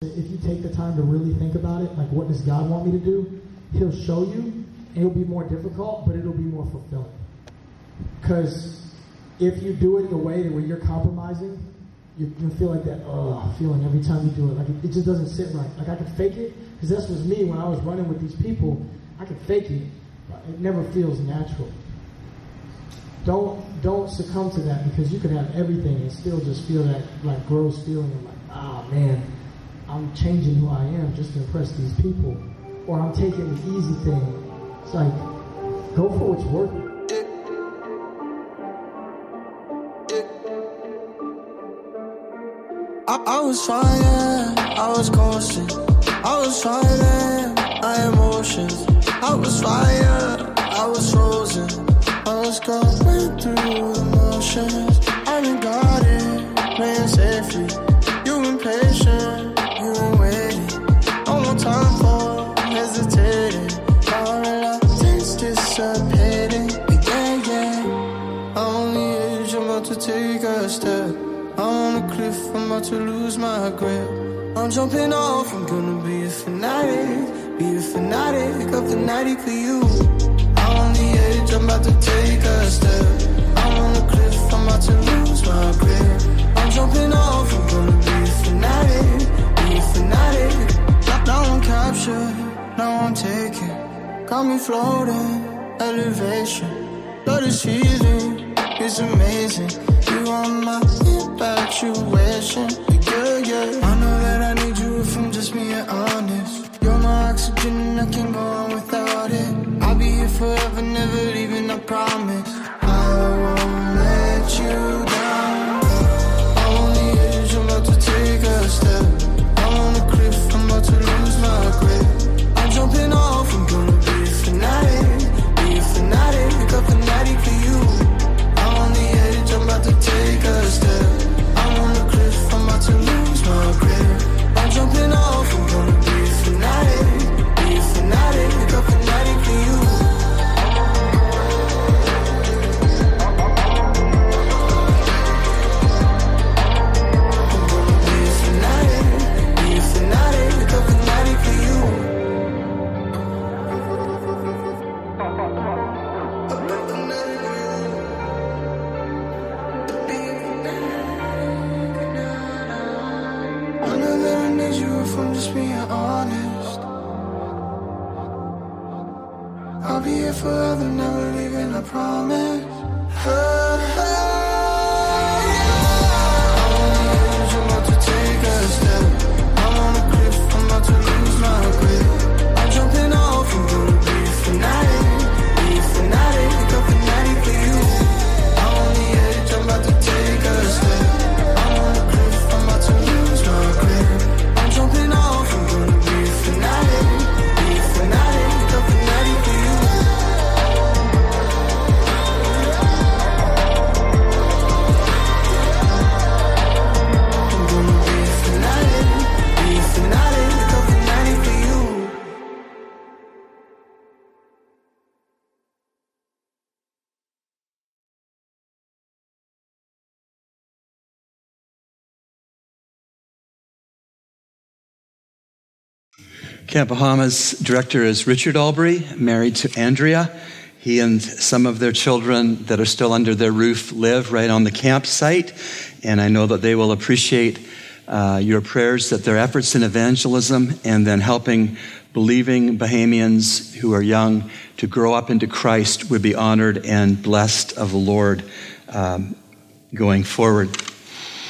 if you take the time to really think about it, like what does God want me to do, He'll show you. It'll be more difficult, but it'll be more fulfilling. Because if you do it a way that where you're compromising, you, you feel like that oh feeling every time you do it. Like it, it just doesn't sit right. Like I could fake it because this was me when I was running with these people. I could fake it. But it never feels natural. Don't don't succumb to that because you can have everything and still just feel that like gross feeling of like, oh, man, I'm changing who I am just to impress these people, or I'm taking the easy thing. It's like go for what's worth. I, I was trying, I was coasting, I was trying, my emotions. I was fire, I was frozen, I was going through the motions. Cliff, I'm about to lose my grip. I'm jumping off, I'm gonna be a fanatic. Be a fanatic of the night for you. I'm on the edge, I'm about to take a step. I'm on the cliff, I'm about to lose my grip. I'm jumping off, I'm gonna be a fanatic. Be a fanatic. Now I'm captured, now I'm taken. Got me floating, elevation. Love this feeling, it's amazing. You are my infatuation. Yeah, yeah. I know that I need you if I'm just being honest. You're my oxygen I can't go I'm just being honest. I'll be here forever, never leaving, I promise. Camp Bahama's director is Richard Albury, married to Andrea. He and some of their children that are still under their roof live right on the campsite, and I know that they will appreciate uh, your prayers that their efforts in evangelism and then helping believing Bahamians who are young to grow up into Christ would be honored and blessed of the Lord um, going forward.